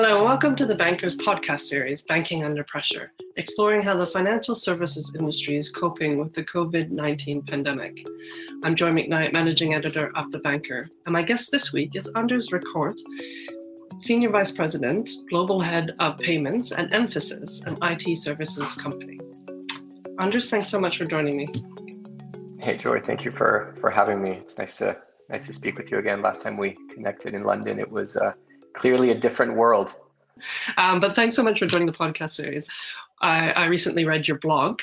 Hello, welcome to the Bankers podcast series, Banking Under Pressure, exploring how the financial services industry is coping with the COVID 19 pandemic. I'm Joy Macknight, managing editor of The Banker, and my guest this week is Andres Ricaurte, Senior Vice President, Global Head of Payments and Mphasis, an IT services company. Andres, thanks so much for joining me. Hey, Joy, thank you for, for having me. It's nice to nice to speak with you again. Last time we connected in London, it was uh, clearly a different world. Um, but thanks so much for joining the podcast series. I, I recently read your blog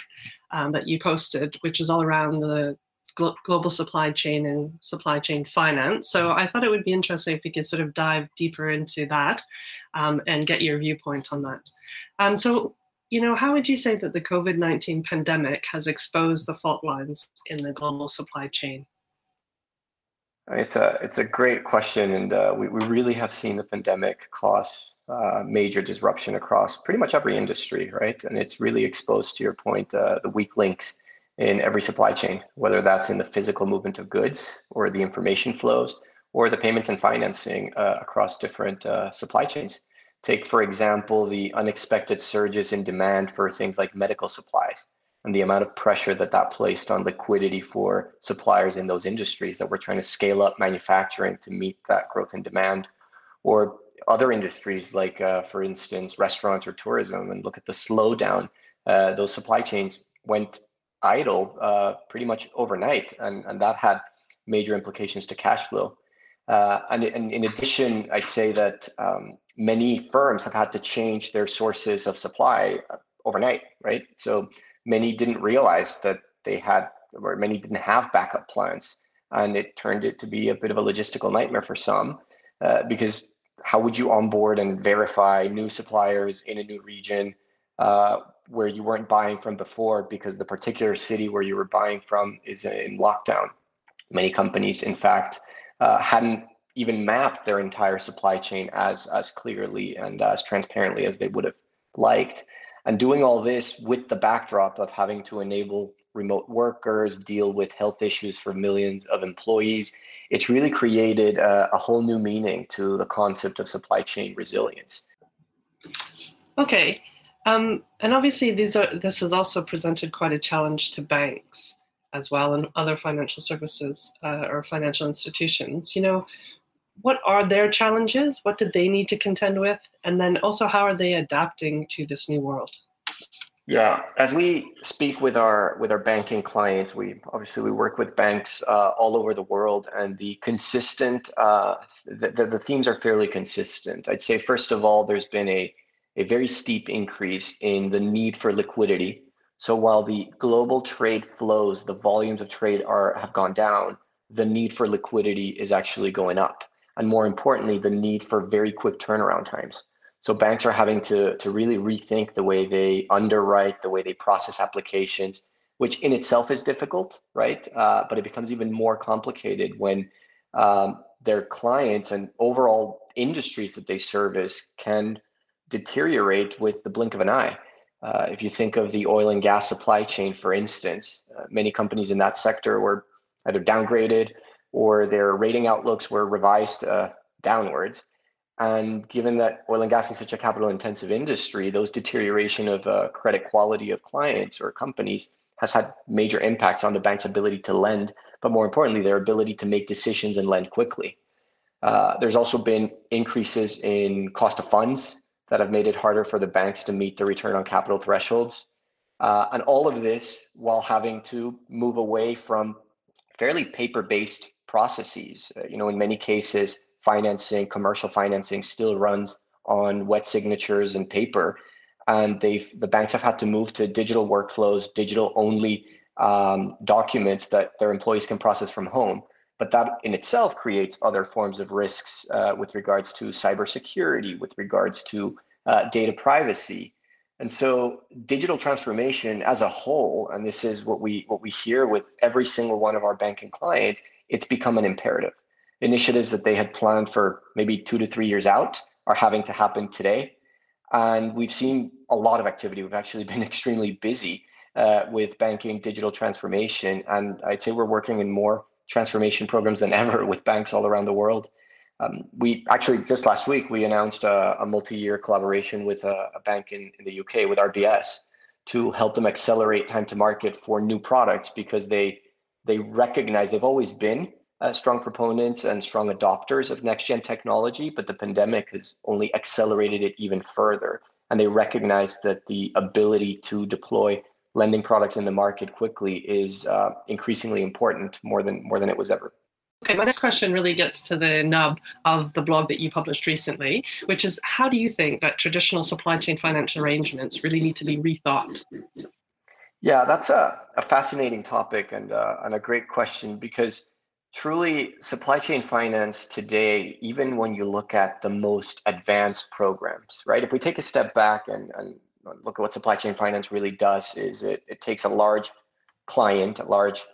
um, that you posted, which is all around the glo- global supply chain and supply chain finance. So I thought it would be interesting if we could sort of dive deeper into that um, and get your viewpoint on that. Um, so, you know, how would you say that the COVID 19 pandemic has exposed the fault lines in the global supply chain? It's a it's a great question, and uh, we we really have seen the pandemic cause uh, major disruption across pretty much every industry, right? And it's really exposed to your point uh, the weak links in every supply chain, whether that's in the physical movement of goods or the information flows or the payments and financing uh, across different uh, supply chains. Take, for example, the unexpected surges in demand for things like medical supplies and the amount of pressure that that placed on liquidity for suppliers in those industries that were trying to scale up manufacturing to meet that growth in demand. Or other industries like uh, for instance restaurants or tourism and look at the slowdown uh, those supply chains went idle uh, pretty much overnight and, and that had major implications to cash flow. Uh, and, and, in addition i'd say that um, many firms have had to change their sources of supply uh, overnight right? So many didn't realize that they had, or many didn't have backup plans. And it turned it to be a bit of a logistical nightmare for some uh, because how would you onboard and verify new suppliers in a new region uh, where you weren't buying from before because the particular city where you were buying from is in lockdown? Many companies, in fact, uh, hadn't even mapped their entire supply chain as as clearly and as transparently as they would have liked. And doing all this with the backdrop of having to enable remote workers, deal with health issues for millions of employees, it's really created a, a whole new meaning to the concept of supply chain resilience. Okay. Um, and obviously, these are this has also presented quite a challenge to banks as well and other financial services uh, or financial institutions. You know, what are their challenges? What did they need to contend with? And then also, how are they adapting to this new world? Yeah, as we speak with our with our banking clients, we obviously we work with banks uh, all over the world, and the consistent uh, the, the, the themes are fairly consistent. I'd say first of all, there's been a a very steep increase in the need for liquidity. So while the global trade flows, the volumes of trade are have gone down, the need for liquidity is actually going up and more importantly, the need for very quick turnaround times. So banks are having to, to really rethink the way they underwrite, the way they process applications, which in itself is difficult, right? Uh, but it becomes even more complicated when um, their clients and overall industries that they service can deteriorate with the blink of an eye. Uh, if you think of the oil and gas supply chain, for instance, uh, many companies in that sector were either downgraded or their rating outlooks were revised uh, downwards. And given that oil and gas is such a capital intensive industry, those deterioration of uh, credit quality of clients or companies has had major impacts on the bank's ability to lend, but more importantly, their ability to make decisions and lend quickly. Uh, there's also been increases in cost of funds that have made it harder for the banks to meet the return on capital thresholds. Uh, and all of this while having to move away from fairly paper based processes. Uh, you know, in many cases, financing, commercial financing still runs on wet signatures and paper. And they've the banks have had to move to digital workflows, digital only um, documents that their employees can process from home. But that in itself creates other forms of risks uh, with regards to cybersecurity, with regards to uh, data privacy. And so digital transformation as a whole, and this is what we what we hear with every single one of our banking clients, it's become an imperative. Initiatives that they had planned for maybe two to three years out are having to happen today. And we've seen a lot of activity. We've actually been extremely busy uh, with banking digital transformation. And I'd say we're working in more transformation programs than ever with banks all around the world. Um, we actually just last week we announced a, a multi-year collaboration with a, a bank in, in the UK with RBS to help them accelerate time to market for new products because they they recognize they've always been uh, strong proponents and strong adopters of next gen technology, but the pandemic has only accelerated it even further. And they recognize that the ability to deploy lending products in the market quickly is uh, increasingly important more than more than it was ever. Okay, my next question really gets to the nub of the blog that you published recently, which is how do you think that traditional supply chain financial arrangements really need to be rethought? Yeah, that's a, a fascinating topic and, uh, and a great question because truly supply chain finance today, even when you look at the most advanced programs, right? If we take a step back and, and look at what supply chain finance really does is it, it takes a large client, a large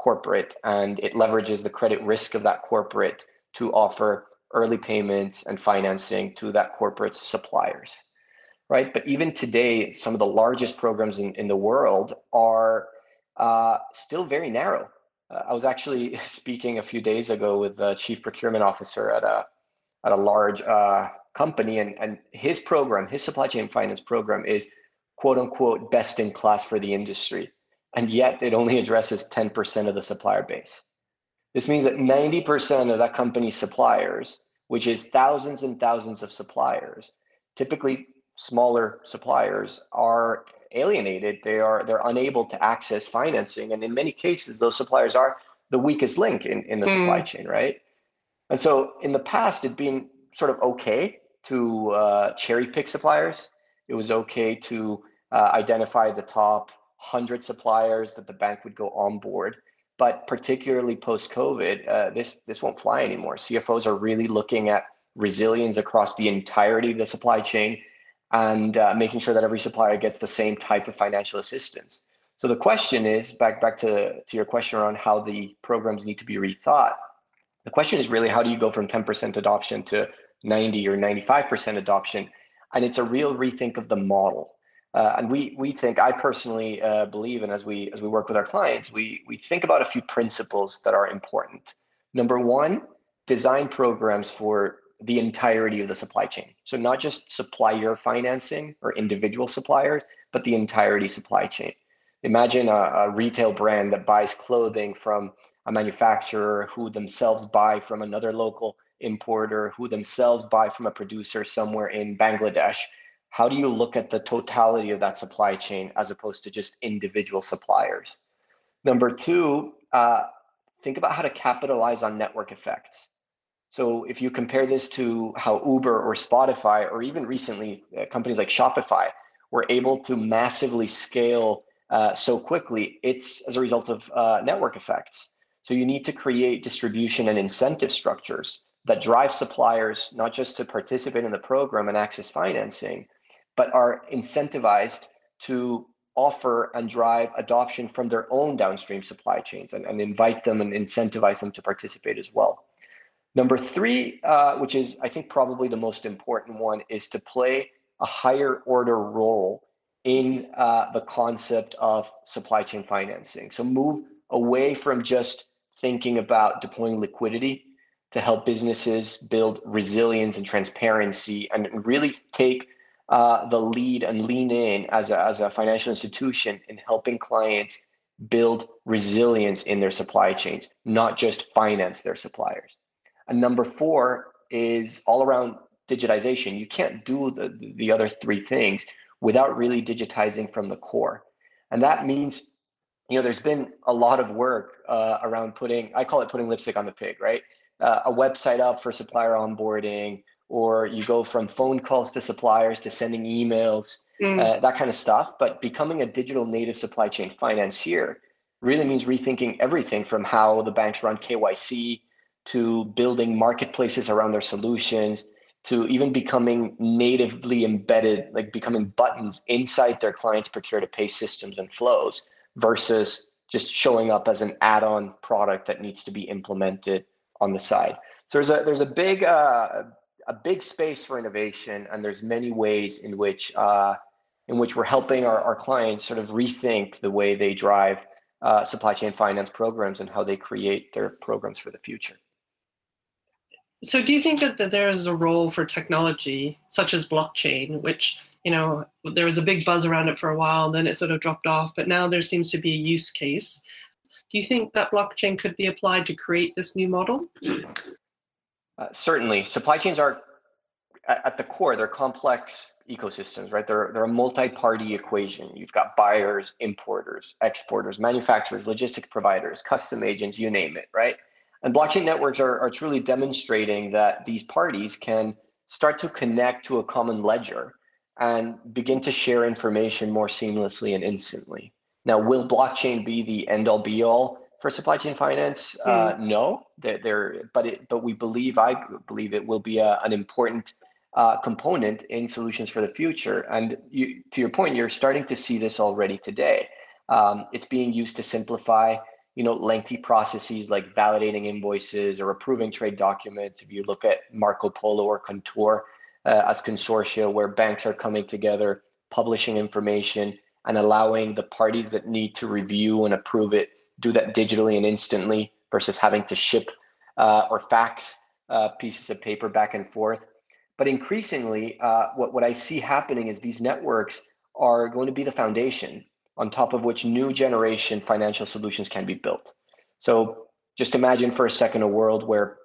corporate, and it leverages the credit risk of that corporate to offer early payments and financing to that corporate's suppliers, right? But even today, some of the largest programs in, in the world are uh, still very narrow. Uh, I was actually speaking a few days ago with the chief procurement officer at a at a large uh, company, and and his program, his supply chain finance program, is quote unquote best in class for the industry and yet it only addresses 10% of the supplier base. This means that 90% of that company's suppliers, which is thousands and thousands of suppliers, typically smaller suppliers, are alienated. They are they're unable to access financing. And in many cases, those suppliers are the weakest link in, in the mm. supply chain, right? And so in the past, it'd been sort of okay to uh, cherry pick suppliers. It was okay to uh, identify the top 100 suppliers that the bank would go on board. But particularly post COVID, uh, this this won't fly anymore. CFOs are really looking at resilience across the entirety of the supply chain and uh, making sure that every supplier gets the same type of financial assistance. So the question is back back to, to your question around how the programs need to be rethought. The question is really how do you go from 10% adoption to 90 or 95% adoption? And it's a real rethink of the model. Uh, and we we think I personally uh, believe, and as we as we work with our clients, we we think about a few principles that are important. Number one, design programs for the entirety of the supply chain. So not just supplier financing or individual suppliers, but the entirety supply chain. Imagine a, a retail brand that buys clothing from a manufacturer who themselves buy from another local importer, who themselves buy from a producer somewhere in Bangladesh how do you look at the totality of that supply chain as opposed to just individual suppliers? Number two, uh, think about how to capitalize on network effects. So if you compare this to how Uber or Spotify, or even recently uh, companies like Shopify, were able to massively scale uh, so quickly, it's as a result of uh, network effects. So you need to create distribution and incentive structures that drive suppliers not just to participate in the program and access financing, but are incentivized to offer and drive adoption from their own downstream supply chains and, and invite them and incentivize them to participate as well. Number three, uh, which is I think probably the most important one, is to play a higher order role in uh, the concept of supply chain financing. So move away from just thinking about deploying liquidity to help businesses build resilience and transparency and really take uh, the lead and lean in as a, as a financial institution in helping clients build resilience in their supply chains, not just finance their suppliers. And number four is all around digitization. You can't do the, the other three things without really digitizing from the core. And that means, you know, there's been a lot of work uh, around putting, I call it putting lipstick on the pig, right? Uh, a website up for supplier onboarding, or you go from phone calls to suppliers to sending emails, mm. uh, that kind of stuff. But becoming a digital native supply chain financier really means rethinking everything from how the banks run KYC to building marketplaces around their solutions to even becoming natively embedded, like becoming buttons inside their clients' procure to pay systems and flows versus just showing up as an add-on product that needs to be implemented on the side. So there's a there's a big uh, a big space for innovation, and there's many ways in which uh, in which we're helping our, our clients sort of rethink the way they drive uh, supply chain finance programs and how they create their programs for the future. So, do you think that, that there is a role for technology such as blockchain, which you know there was a big buzz around it for a while, then it sort of dropped off, but now there seems to be a use case. Do you think that blockchain could be applied to create this new model? Uh, certainly, supply chains are at the core. They're complex ecosystems, right? They're they're a multi-party equation. You've got buyers, importers, exporters, manufacturers, logistics providers, custom agents, you name it, right? And blockchain networks are, are truly demonstrating that these parties can start to connect to a common ledger and begin to share information more seamlessly and instantly. Now, will blockchain be the end all be all for supply chain finance? Uh, hmm. no, they're, they're, but it, but we believe, I believe it will be a, an important uh, component in solutions for the future. And you, to your point, you're starting to see this already today. Um, it's being used to simplify you know, lengthy processes like validating invoices or approving trade documents. If you look at Marco Polo or Contour uh, as consortia where banks are coming together, publishing information and allowing the parties that need to review and approve it do that digitally and instantly versus having to ship uh, or fax uh, pieces of paper back and forth. But increasingly, uh, what, what I see happening is these networks are going to be the foundation on top of which new generation financial solutions can be built. So just imagine for a second a world where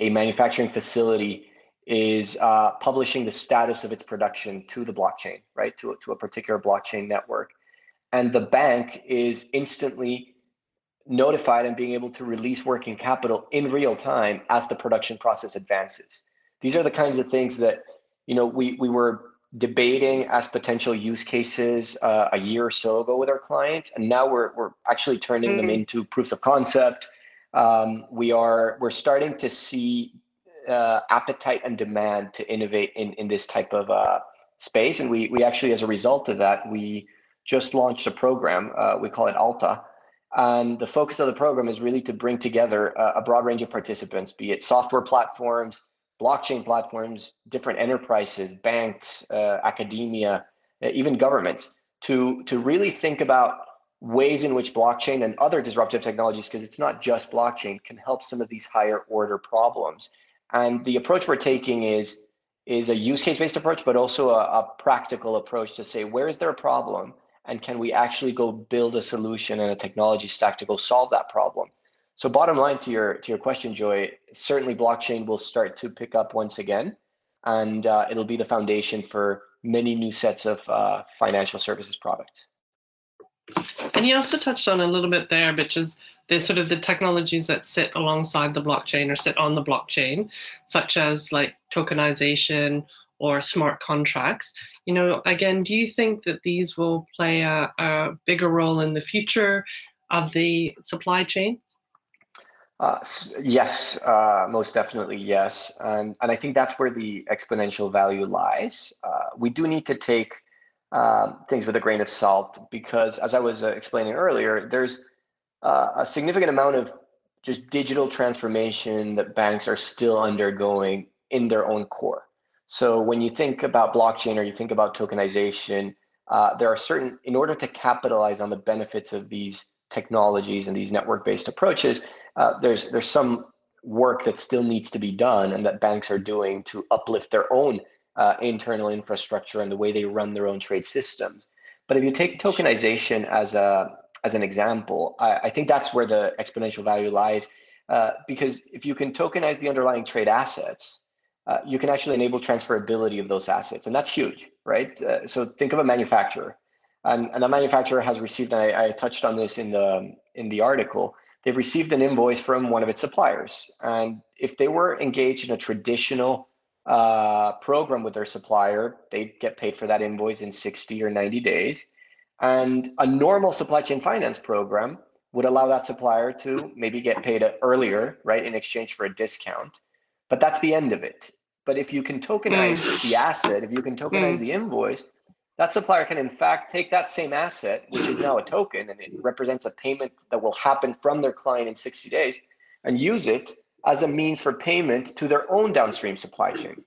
a manufacturing facility is uh, publishing the status of its production to the blockchain, right, to, to a particular blockchain network. And the bank is instantly notified and being able to release working capital in real time as the production process advances. These are the kinds of things that you know we we were debating as potential use cases uh, a year or so ago with our clients, and now we're we're actually turning mm-hmm. them into proofs of concept. Um, we are we're starting to see uh, appetite and demand to innovate in in this type of uh, space, and we we actually as a result of that we just launched a program. Uh, we call it Alta. And the focus of the program is really to bring together a, a broad range of participants, be it software platforms, blockchain platforms, different enterprises, banks, uh, academia, uh, even governments, to to really think about ways in which blockchain and other disruptive technologies, because it's not just blockchain, can help some of these higher order problems. And the approach we're taking is is a use case based approach, but also a, a practical approach to say where is there a problem and can we actually go build a solution and a technology stack to go solve that problem so bottom line to your to your question, Joy, certainly blockchain will start to pick up once again, and uh, it'll be the foundation for many new sets of uh, financial services products. And you also touched on a little bit there, which is the sort of the technologies that sit alongside the blockchain or sit on the blockchain, such as like tokenization or smart contracts. You know, again, do you think that these will play a, a bigger role in the future of the supply chain? Uh, yes, uh, most definitely yes, and and I think that's where the exponential value lies. Uh, we do need to take um, things with a grain of salt because, as I was uh, explaining earlier, there's uh, a significant amount of just digital transformation that banks are still undergoing in their own core. So when you think about blockchain or you think about tokenization, uh, there are certain in order to capitalize on the benefits of these technologies and these network-based approaches uh, there's there's some work that still needs to be done and that banks are doing to uplift their own uh, internal infrastructure and the way they run their own trade systems. But if you take tokenization as a as an example, I, I think that's where the exponential value lies. Uh, because if you can tokenize the underlying trade assets, uh, you can actually enable transferability of those assets, and that's huge, right? Uh, so think of a manufacturer, and, and a manufacturer has received. I, I touched on this in the in the article they've received an invoice from one of its suppliers. And if they were engaged in a traditional uh, program with their supplier, they'd get paid for that invoice in 60 or 90 days. And a normal supply chain finance program would allow that supplier to maybe get paid earlier, right, in exchange for a discount. But that's the end of it. But if you can tokenize mm. the asset, if you can tokenize mm. the invoice, that supplier can in fact take that same asset, which is now a token and it represents a payment that will happen from their client in 60 days, and use it as a means for payment to their own downstream supply chain.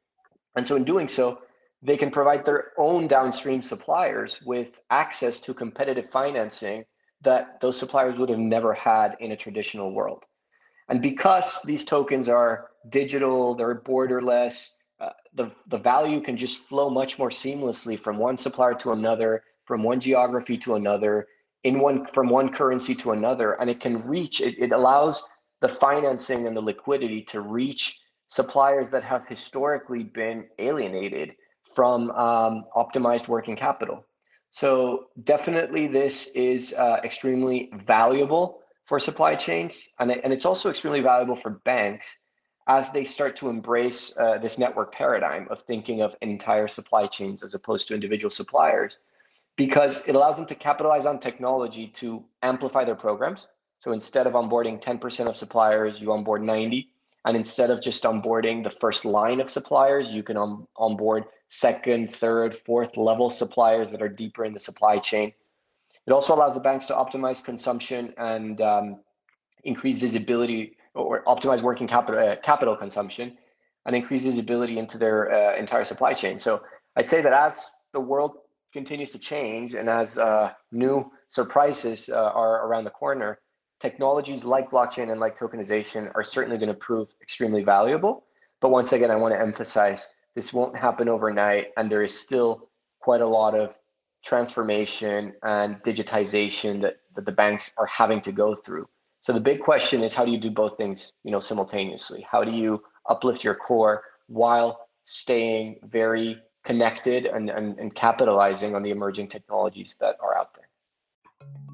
And so in doing so, they can provide their own downstream suppliers with access to competitive financing that those suppliers would have never had in a traditional world. And because these tokens are digital, they're borderless. Uh, the the value can just flow much more seamlessly from one supplier to another, from one geography to another, in one from one currency to another, and it can reach. It, it allows the financing and the liquidity to reach suppliers that have historically been alienated from um, optimized working capital. So definitely, this is uh, extremely valuable for supply chains, and, it, and it's also extremely valuable for banks as they start to embrace uh, this network paradigm of thinking of entire supply chains as opposed to individual suppliers, because it allows them to capitalize on technology to amplify their programs. So instead of onboarding 10% of suppliers, you onboard 90. And instead of just onboarding the first line of suppliers, you can on, onboard second, third, fourth level suppliers that are deeper in the supply chain. It also allows the banks to optimize consumption and um, increase visibility or optimize working capital uh, capital consumption and increase visibility into their uh, entire supply chain. So I'd say that as the world continues to change and as uh, new surprises uh, are around the corner, technologies like blockchain and like tokenization are certainly going to prove extremely valuable. But once again, I want to emphasize this won't happen overnight, and there is still quite a lot of transformation and digitization that, that the banks are having to go through. So the big question is how do you do both things, you know, simultaneously? How do you uplift your core while staying very connected and, and, and capitalizing on the emerging technologies that are out there?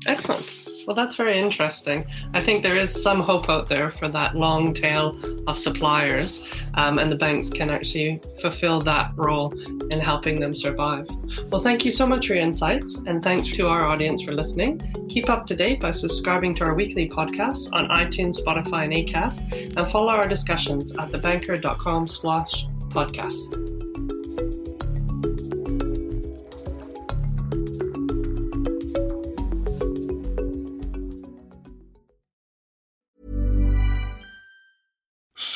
Excellent. Well, that's very interesting. I think there is some hope out there for that long tail of suppliers, um, and the banks can actually fulfill that role in helping them survive. Well, thank you so much for your insights, and thanks to our audience for listening. Keep up to date by subscribing to our weekly podcasts on iTunes, Spotify, and Acast, and follow our discussions at thebanker.com slash podcasts.